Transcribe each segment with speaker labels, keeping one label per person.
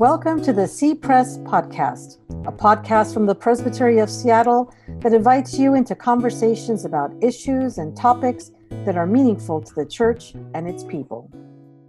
Speaker 1: Welcome to the C Press Podcast, a podcast from the Presbytery of Seattle that invites you into conversations about issues and topics that are meaningful to the church and its people.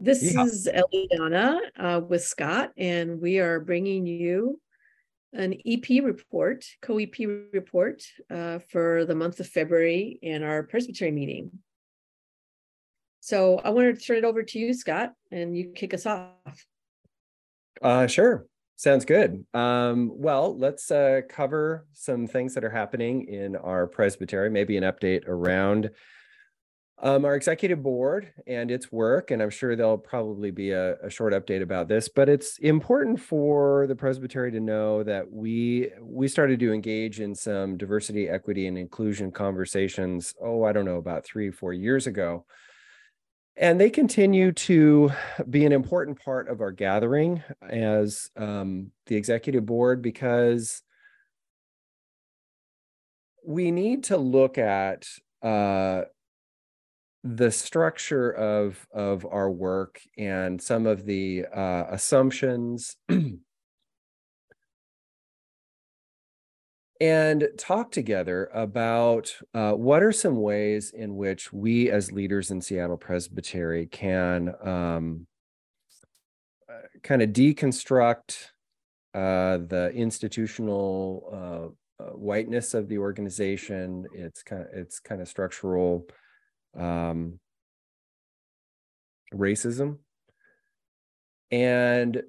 Speaker 2: This yeah. is Eliana uh, with Scott, and we are bringing you an EP report, co EP report uh, for the month of February in our Presbytery meeting. So I wanted to turn it over to you, Scott, and you kick us off.
Speaker 3: Uh, sure. Sounds good. Um, well, let's uh, cover some things that are happening in our presbytery, maybe an update around um, our executive board and its work. And I'm sure there'll probably be a, a, short update about this, but it's important for the presbytery to know that we we started to engage in some diversity, equity, and inclusion conversations. Oh, I don't know, about three, four years ago and they continue to be an important part of our gathering as um, the executive board because we need to look at uh, the structure of of our work and some of the uh, assumptions and talk together about uh, what are some ways in which we as leaders in Seattle Presbytery can um, uh, kind of deconstruct uh, the institutional uh, uh, whiteness of the organization. It's kind of it's kind of structural um, racism, and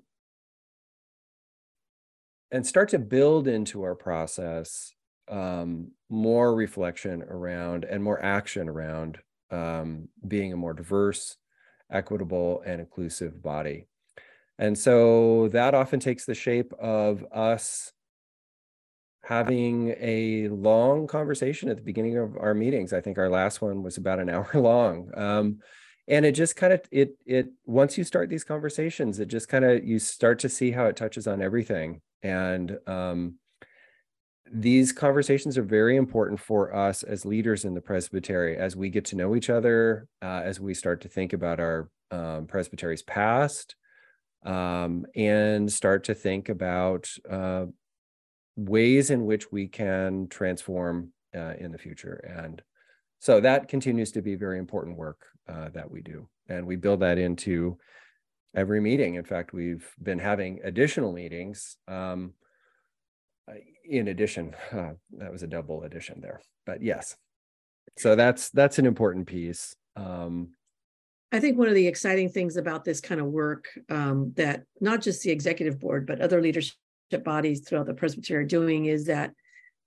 Speaker 3: and start to build into our process um, more reflection around and more action around um, being a more diverse, equitable, and inclusive body. And so that often takes the shape of us having a long conversation at the beginning of our meetings. I think our last one was about an hour long. Um, and it just kind of it it once you start these conversations, it just kind of you start to see how it touches on everything. And um, these conversations are very important for us as leaders in the presbytery as we get to know each other, uh, as we start to think about our um, presbytery's past, um, and start to think about uh, ways in which we can transform uh, in the future. And so that continues to be very important work uh, that we do. And we build that into every meeting. In fact, we've been having additional meetings. Um, uh, in addition, uh, that was a double addition there, but yes. So that's that's an important piece. Um,
Speaker 2: I think one of the exciting things about this kind of work um, that not just the executive board, but other leadership bodies throughout the presbytery are doing is that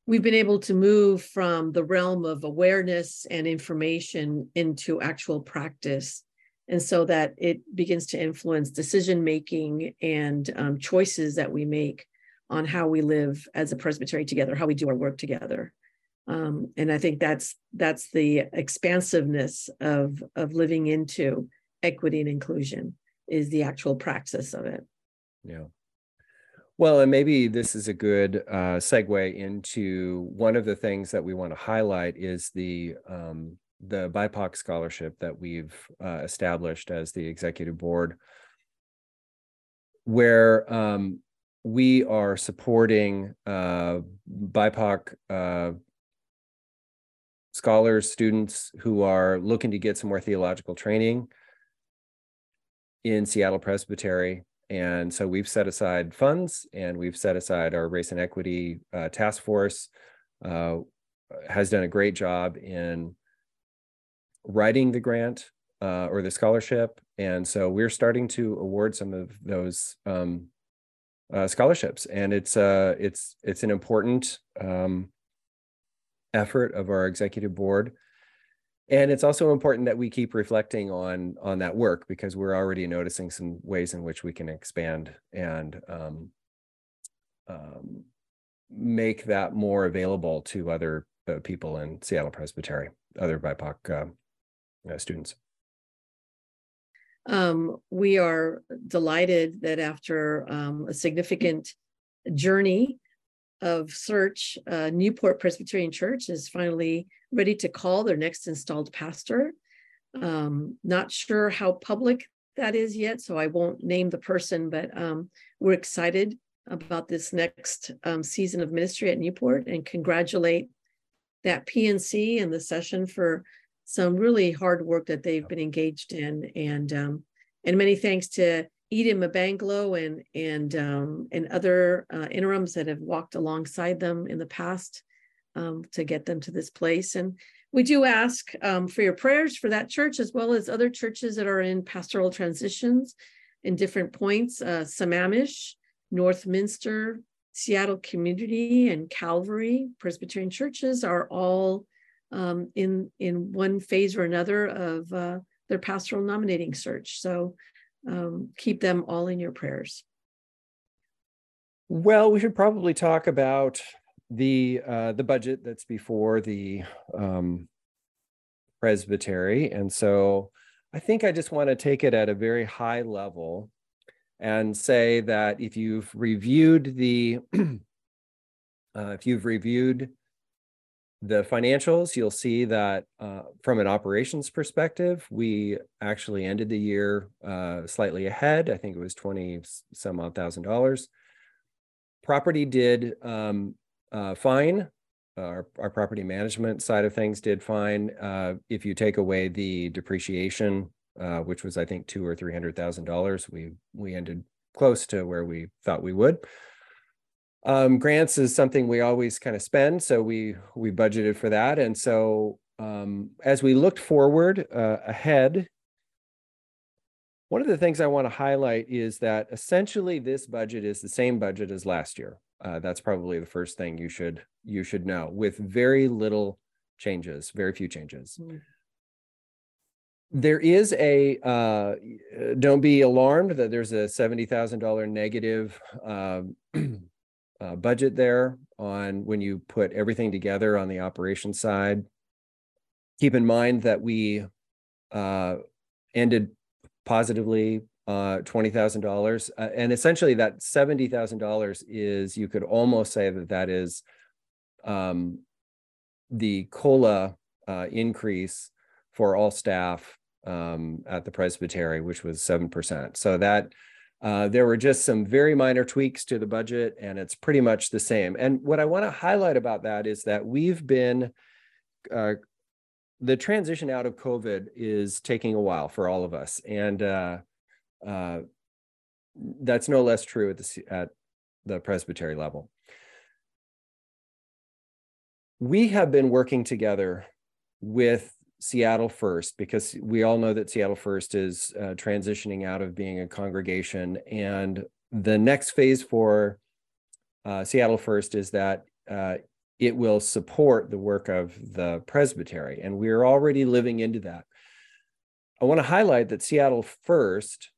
Speaker 2: we've been able to move from the realm of awareness and information into actual practice and so that it begins to influence decision making and um, choices that we make on how we live as a presbytery together how we do our work together. Um, and i think that's that's the expansiveness of of living into equity and inclusion is the actual praxis of it.
Speaker 3: Yeah. Well, and maybe this is a good uh, segue into one of the things that we want to highlight is the um, the BIPOC scholarship that we've uh, established as the executive board, where um, we are supporting uh, BIPOC uh, scholars, students who are looking to get some more theological training in Seattle Presbytery. And so we've set aside funds and we've set aside our race and equity uh, task force uh, has done a great job in writing the grant uh, or the scholarship. And so we're starting to award some of those um, uh, scholarships, and it's uh, it's it's an important um, effort of our executive board. And it's also important that we keep reflecting on on that work because we're already noticing some ways in which we can expand and um, um, make that more available to other uh, people in Seattle Presbytery, other BIPOC uh, students.
Speaker 2: Um, we are delighted that after um, a significant journey of search, uh, Newport Presbyterian Church is finally ready to call their next installed pastor. Um, not sure how public that is yet, so I won't name the person, but um, we're excited about this next um, season of ministry at Newport and congratulate that PNC and the session for some really hard work that they've been engaged in. And um, and many thanks to Eden Mabanglo and and um, and other uh, interims that have walked alongside them in the past um, to get them to this place. And we do ask um, for your prayers for that church as well as other churches that are in pastoral transitions in different points. Uh, Sammamish, Northminster, Seattle Community, and Calvary Presbyterian churches are all um, in in one phase or another of uh, their pastoral nominating search. So um, keep them all in your prayers.
Speaker 3: Well, we should probably talk about the uh, the budget that's before the um, presbytery, and so I think I just want to take it at a very high level and say that if you've reviewed the uh, if you've reviewed the financials, you'll see that uh, from an operations perspective, we actually ended the year uh, slightly ahead. I think it was 20 some odd thousand dollars. Property did um, uh, fine. Our, our, property management side of things did fine. Uh, if you take away the depreciation, uh, which was I think two or three hundred thousand dollars, we we ended close to where we thought we would. Um, grants is something we always kind of spend, so we we budgeted for that, and so um, as we looked forward uh, ahead, one of the things I want to highlight is that essentially this budget is the same budget as last year. Uh, that's probably the first thing you should you should know, with very little changes, very few changes. Mm. There is a uh, don't be alarmed that there's a seventy thousand dollar negative. Uh, uh, budget there on when you put everything together on the operation side. Keep in mind that we uh, ended positively uh, $20,000. Uh, and essentially that $70,000 is, you could almost say that that is um, the COLA uh, increase for all staff um, at the presbytery, which was 7%. So that uh, there were just some very minor tweaks to the budget, and it's pretty much the same. And what I want to highlight about that is that we've been, uh, the transition out of COVID is taking a while for all of us. And uh, uh that's no less true at the, at the presbytery level. We have been working together with Seattle First, because we all know that Seattle First is uh, transitioning out of being a congregation. And the next phase for uh, Seattle First is that uh, it will support the work of the presbytery. And we're already living into that. I want to highlight that Seattle First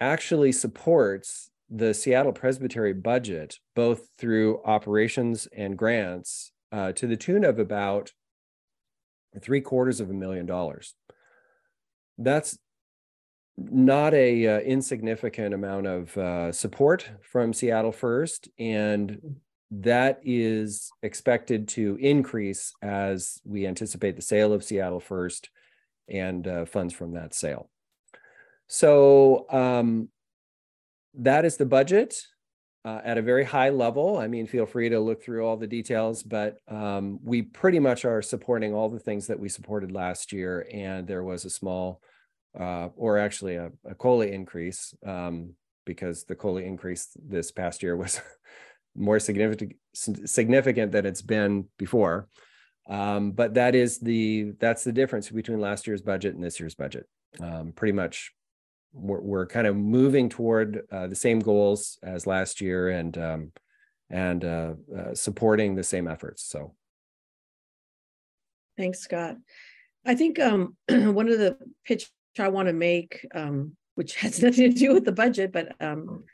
Speaker 3: actually supports the Seattle Presbytery budget, both through operations and grants, uh, to the tune of about three quarters of a million dollars. That's not a uh, insignificant amount of uh, support from Seattle First, and that is expected to increase as we anticipate the sale of Seattle First and uh, funds from that sale. So um, that is the budget uh, at a very high level. I mean, feel free to look through all the details, but um, we pretty much are supporting all the things that we supported last year. And there was a small, uh, or actually a, a COLA increase, um, because the COLA increase this past year was more significant significant than it's been before. Um, but that is the that's the difference between last year's budget and this year's budget. Um, pretty much we're, we're kind of moving toward uh, the same goals as last year and um, and uh, uh, supporting the same efforts. So,
Speaker 2: thanks, Scott. I think um, one of the pitch I want to make, um, which has nothing to do with the budget, but um,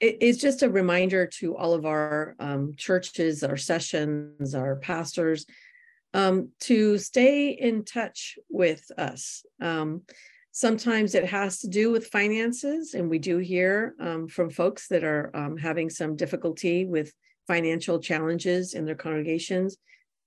Speaker 2: it, it's just a reminder to all of our um, churches, our sessions, our pastors, um, to stay in touch with us. Sometimes it has to do with finances, and we do hear um, from folks that are um, having some difficulty with financial challenges in their congregations,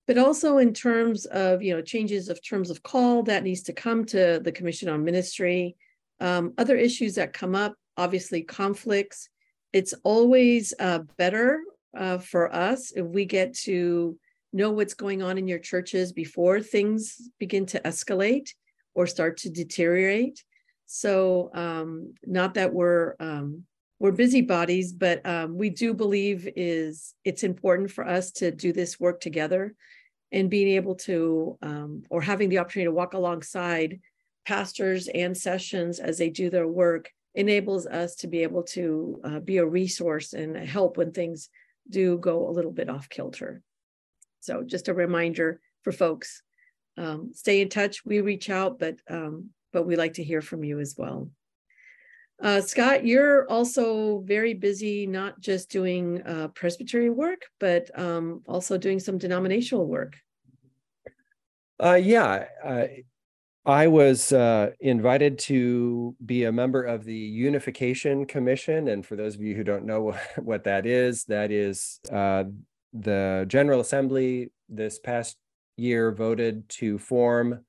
Speaker 2: but also in terms of you know changes of terms of call that needs to come to the Commission on Ministry Um, other issues that come up, obviously conflicts. It's always uh, better uh, for us if we get to know what's going on in your churches before things begin to escalate or start to deteriorate. So, um, not that we're um, we're busybodies, but um, we do believe is it's important for us to do this work together, and being able to um, or having the opportunity to walk alongside pastors and sessions as they do their work enables us to be able to uh, be a resource and help when things do go a little bit off kilter. So just a reminder for folks, um, stay in touch. We reach out, but um, but we like to hear from you as well. Uh, Scott, you're also very busy, not just doing uh, presbytery work, but um, also doing some denominational work.
Speaker 3: Uh, yeah, I was uh, invited to be a member of the Unification Commission. And for those of you who don't know what that is, that is uh, the General Assembly this past year voted to form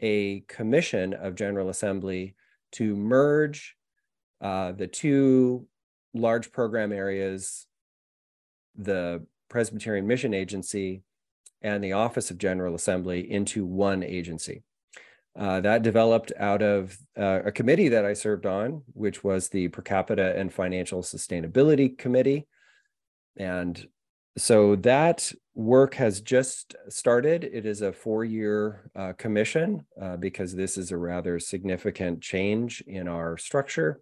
Speaker 3: a commission of General Assembly to merge uh, the two large program areas, the Presbyterian Mission Agency and the Office of General Assembly, into one agency. Uh, that developed out of uh, a committee that I served on, which was the Per Capita and Financial Sustainability Committee. And so that work has just started. It is a four year uh, commission uh, because this is a rather significant change in our structure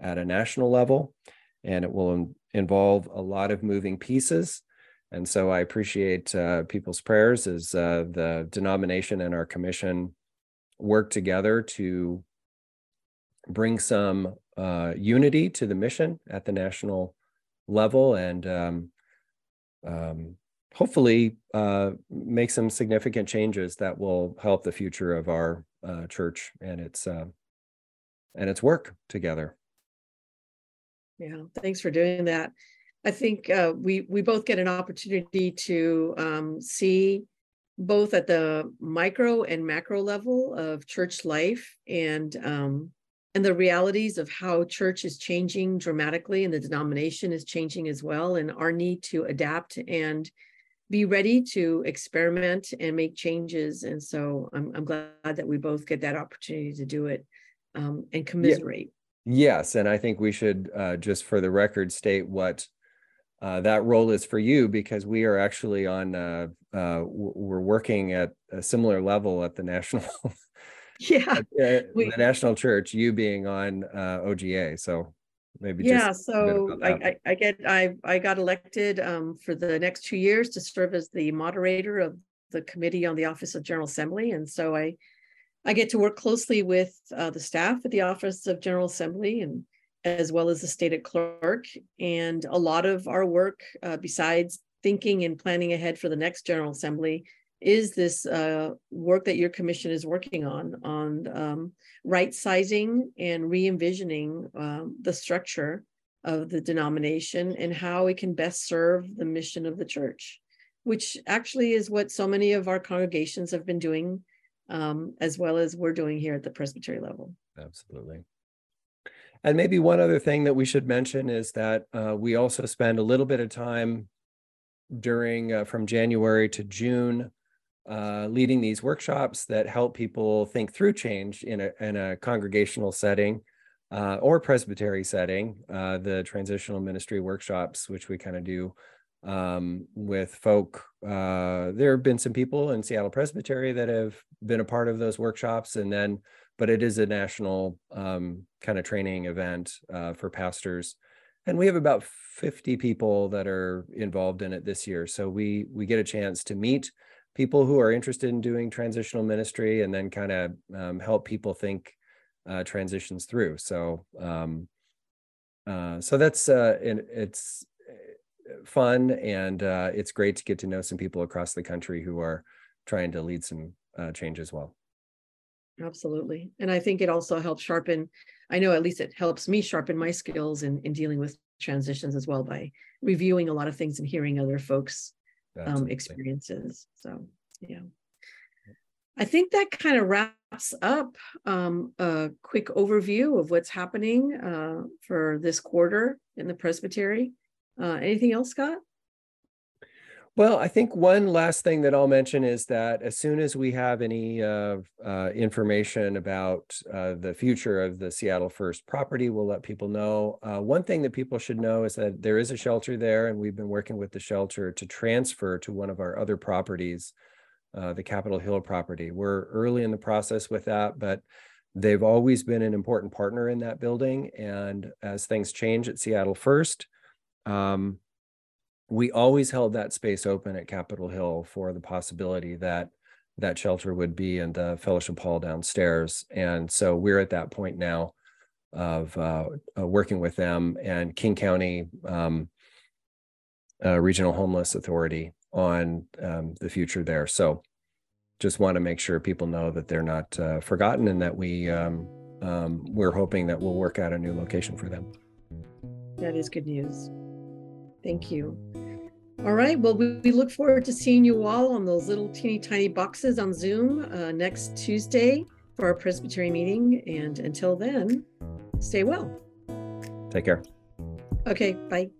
Speaker 3: at a national level, and it will in- involve a lot of moving pieces. And so I appreciate uh, people's prayers as uh, the denomination and our commission work together to bring some uh, unity to the mission at the national level and um, um, hopefully uh, make some significant changes that will help the future of our uh, church and its uh, and its work together.
Speaker 2: Yeah, thanks for doing that. I think uh, we we both get an opportunity to um, see both at the micro and macro level of church life and um, and the realities of how church is changing dramatically and the denomination is changing as well and our need to adapt and be ready to experiment and make changes. And so i'm, I'm glad that we both get that opportunity to do it um, and commiserate.
Speaker 3: Yeah. yes and i think we should uh, just for the record state what uh, that role is for you because we are actually on uh, uh we're working at a similar level at the national
Speaker 2: yeah.
Speaker 3: we, the national church you being on uh, oga so maybe
Speaker 2: yeah so I, I, I get i i got elected um, for the next two years to serve as the moderator of the committee on the office of general assembly and so i i get to work closely with uh, the staff at the office of general assembly and as well as the stated clerk and a lot of our work uh, besides thinking and planning ahead for the next general assembly is this uh, work that your commission is working on, on um, right sizing and re envisioning um, the structure of the denomination and how it can best serve the mission of the church, which actually is what so many of our congregations have been doing, um, as well as we're doing here at the presbytery level.
Speaker 3: Absolutely. And maybe one other thing that we should mention is that uh, we also spend a little bit of time during uh, from January to June uh, leading these workshops that help people think through change in a, in a congregational setting uh, or presbytery setting, uh, the transitional ministry workshops, which we kind of do um, with folk. Uh, there have been some people in Seattle Presbytery that have been a part of those workshops, and then, but it is a national um, kind of training event uh, for pastors, and we have about 50 people that are involved in it this year. So we we get a chance to meet people who are interested in doing transitional ministry and then kind of um, help people think uh, transitions through. So, um, uh, so that's uh, it's uh, fun and uh, it's great to get to know some people across the country who are trying to lead some uh, change as well.
Speaker 2: Absolutely, and I think it also helps sharpen. I know at least it helps me sharpen my skills in in dealing with transitions as well by reviewing a lot of things and hearing other folks um, experiences. So, yeah. I think that kind of wraps up um, a quick overview of what's happening uh, for this quarter in the presbytery. Uh, anything else, Scott?
Speaker 3: Well, I think one last thing that I'll mention is that as soon as we have any uh, uh, information about uh, the future of the Seattle First property, we'll let people know. Uh, one thing that people should know is that there is a shelter there, and we've been working with the shelter to transfer to one of our other properties, uh, the Capitol Hill property. We're early in the process with that, but they've always been an important partner in that building. And as things change at Seattle First, um, we always held that space open at Capitol Hill for the possibility that that shelter would be in the fellowship hall downstairs. And so we're at that point now of uh, uh, working with them and King County um, uh, Regional Homeless Authority on um, the future there. So just want to make sure people know that they're not uh, forgotten and that we um, um, we're hoping that we'll work out a new location for them.
Speaker 2: That is good news. Thank you. All right. Well, we, we, look forward to seeing you all on those little teeny tiny boxes on Zoom uh, next Tuesday for our Presbytery meeting. And until then, stay well.
Speaker 3: Take care.
Speaker 2: Okay. Bye.